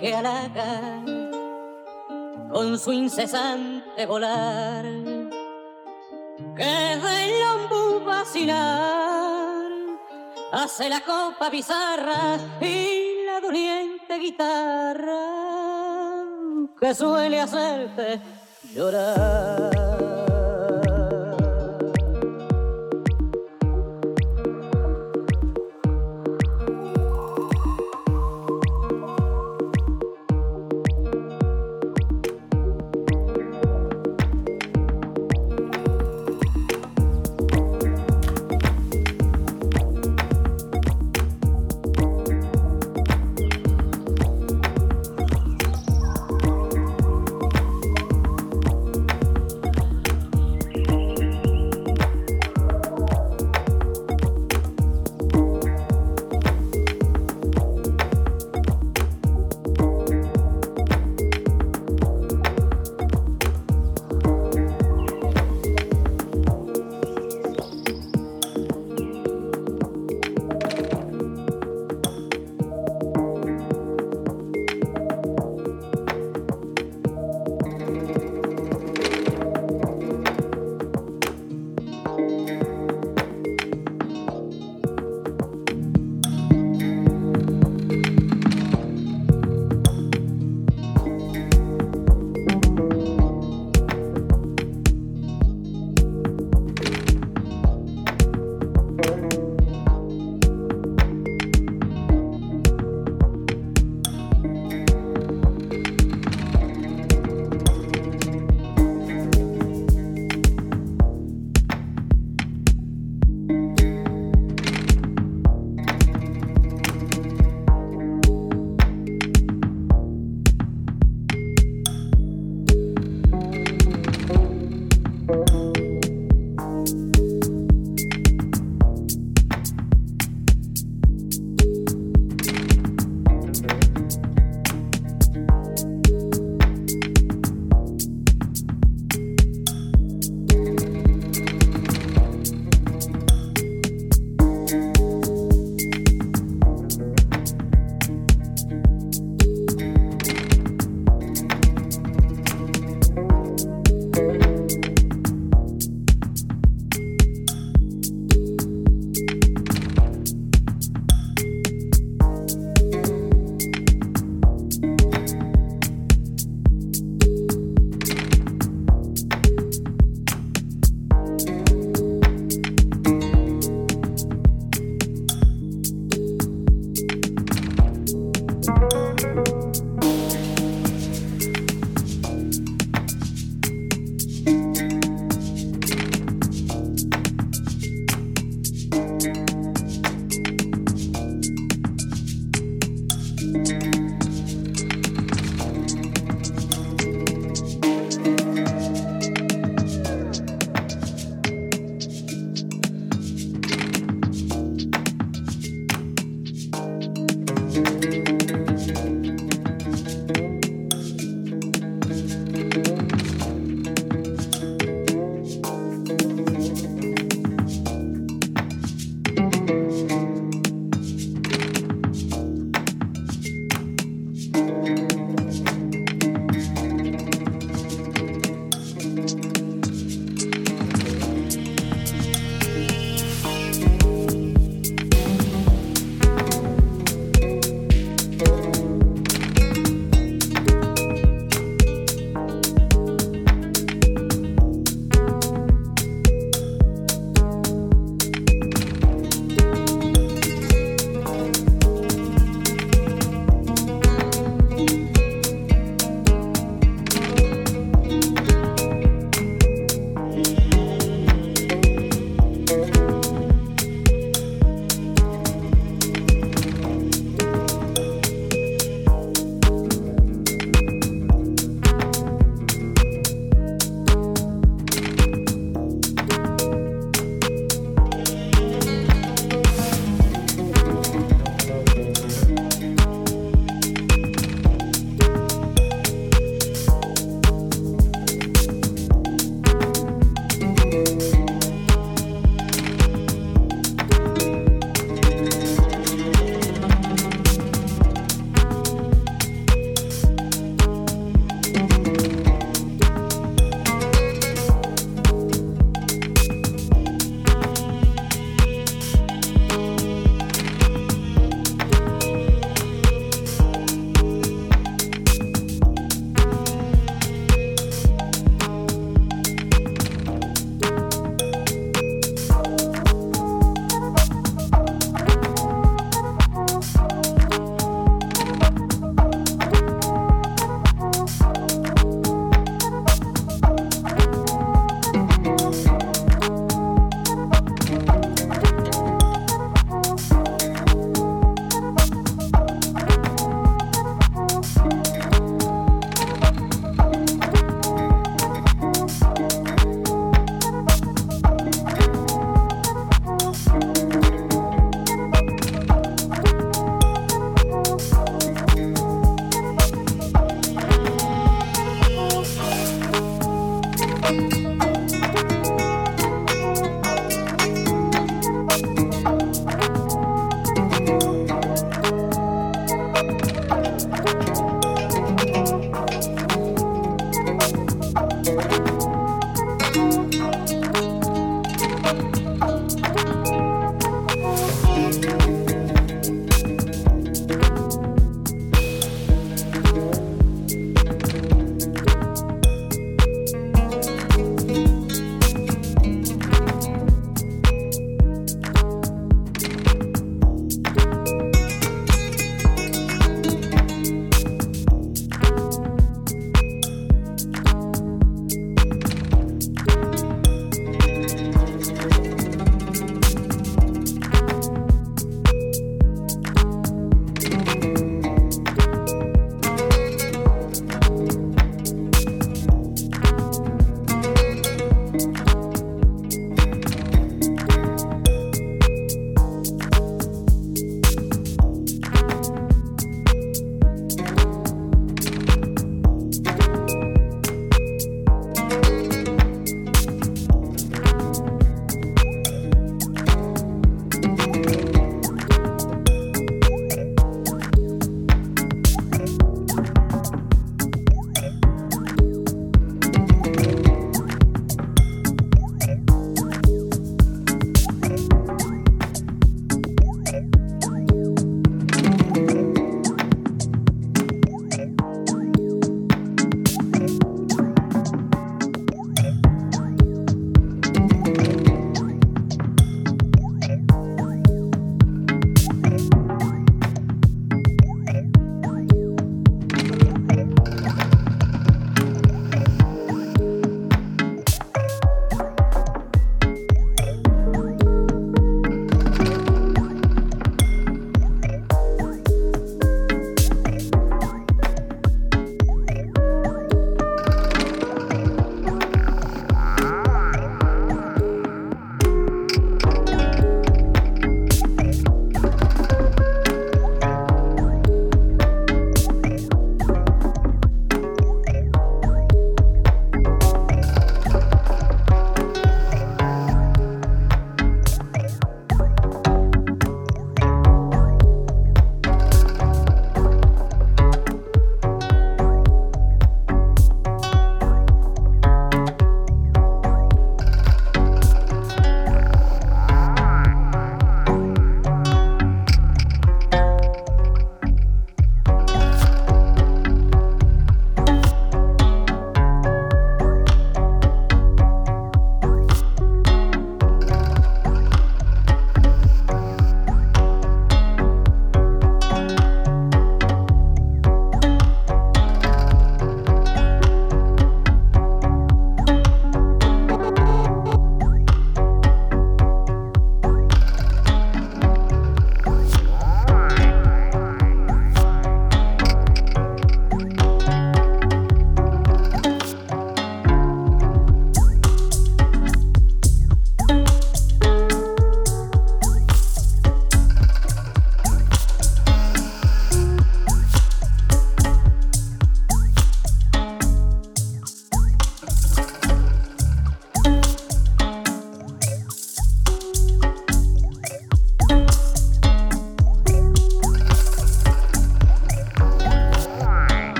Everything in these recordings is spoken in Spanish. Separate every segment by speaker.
Speaker 1: que halaga con su incesante volar, que el ombú vacilar hace la copa bizarra y la doliente guitarra que suele hacerte llorar.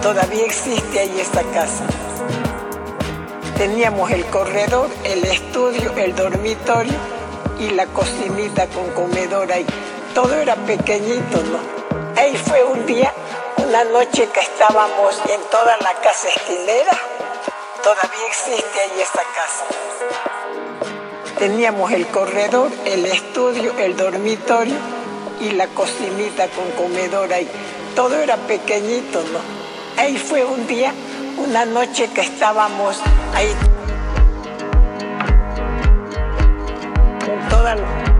Speaker 2: Todavía existe ahí esta casa. Teníamos el corredor, el estudio, el dormitorio y la cocinita con comedor ahí. Todo era pequeñito, ¿no? Ahí fue un día, una noche que estábamos en toda la casa esquinera, todavía existe ahí esta casa. Teníamos el corredor, el estudio, el dormitorio y la cocinita con comedor ahí. Todo era pequeñito, ¿no? Ahí fue un día, una noche que estábamos ahí. En toda la-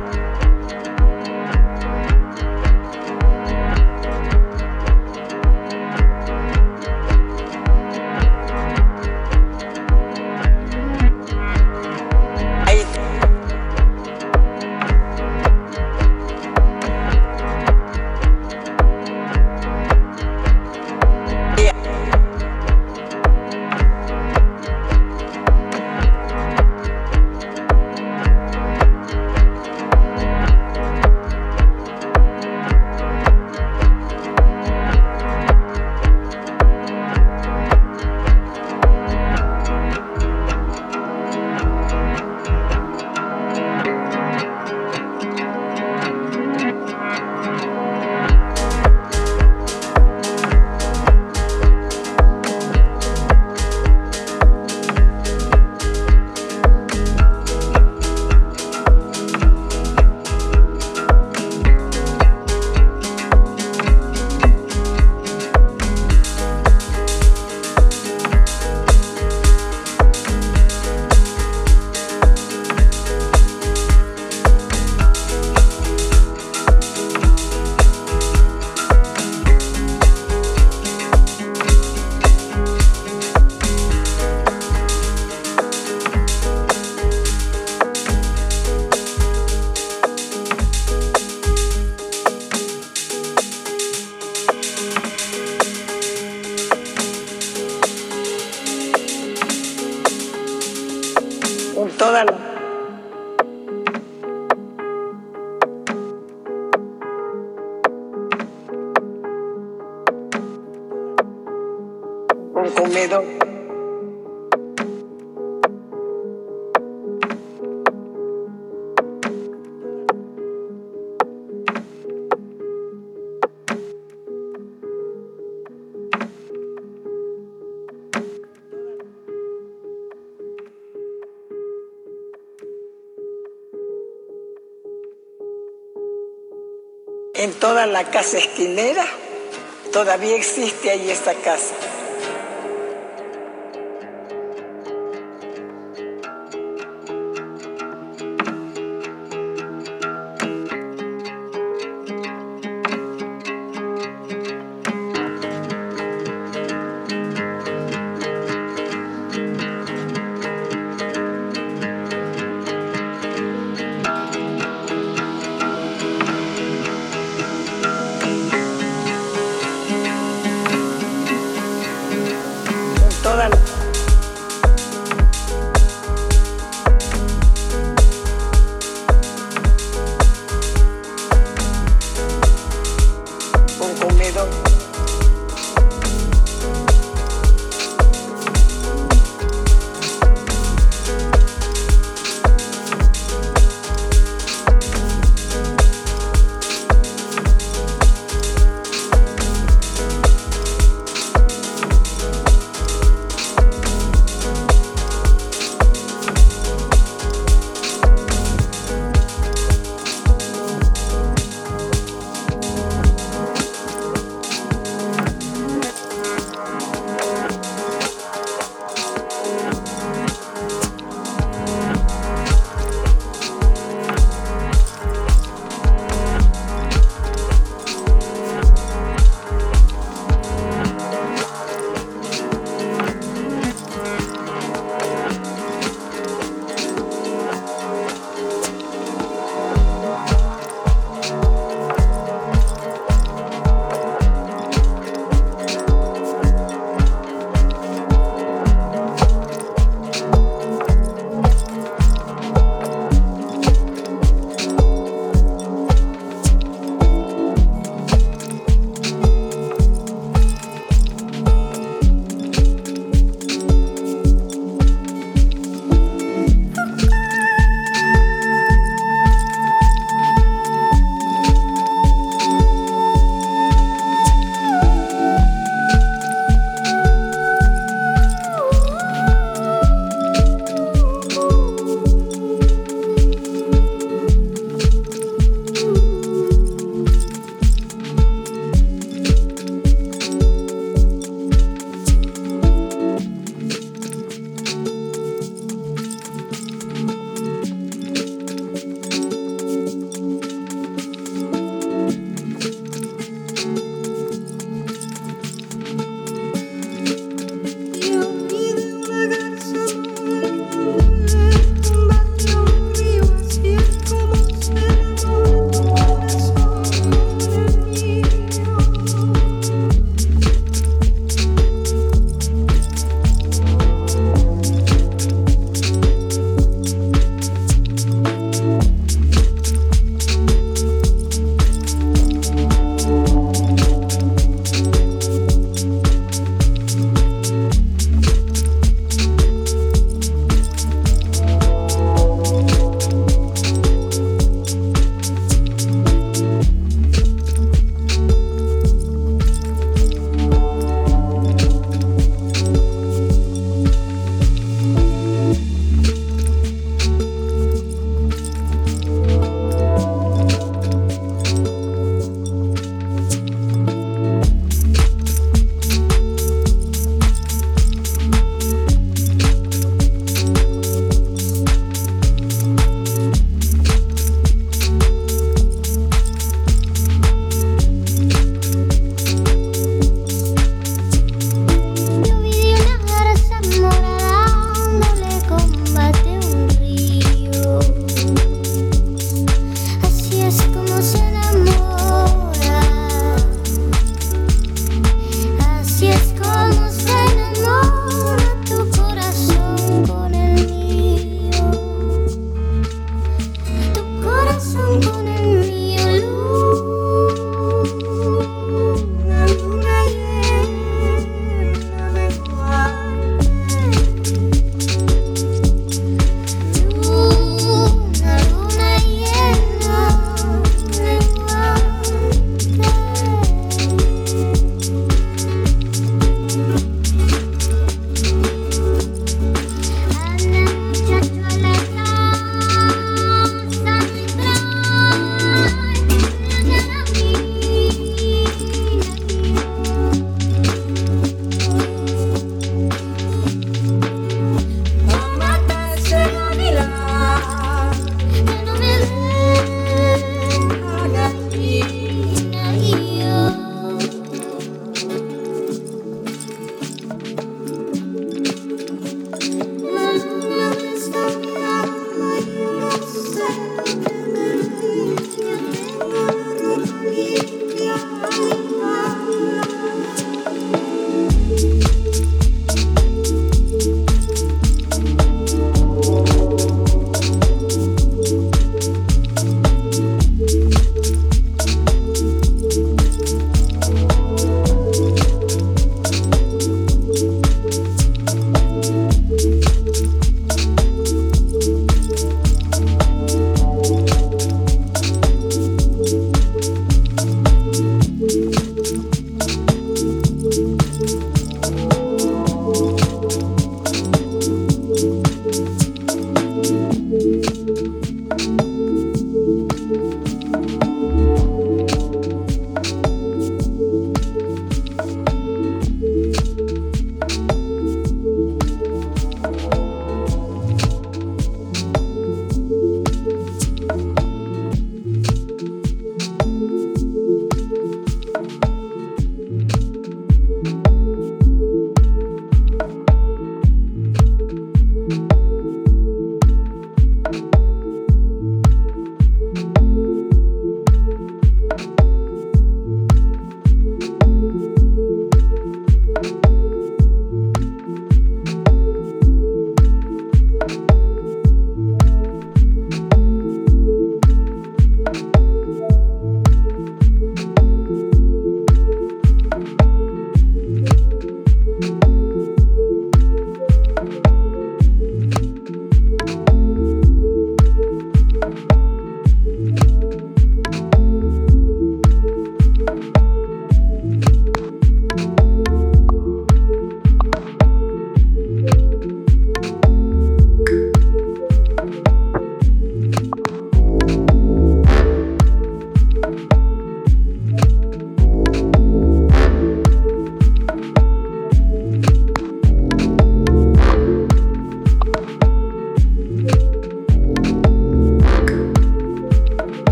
Speaker 2: la casa esquinera, todavía existe ahí esta casa.